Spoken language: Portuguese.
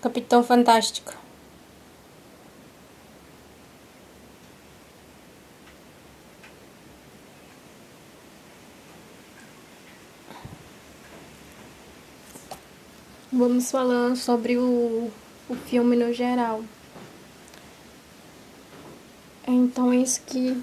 Capitão Fantástico. Vamos falando sobre o, o filme no geral. Então, é isso que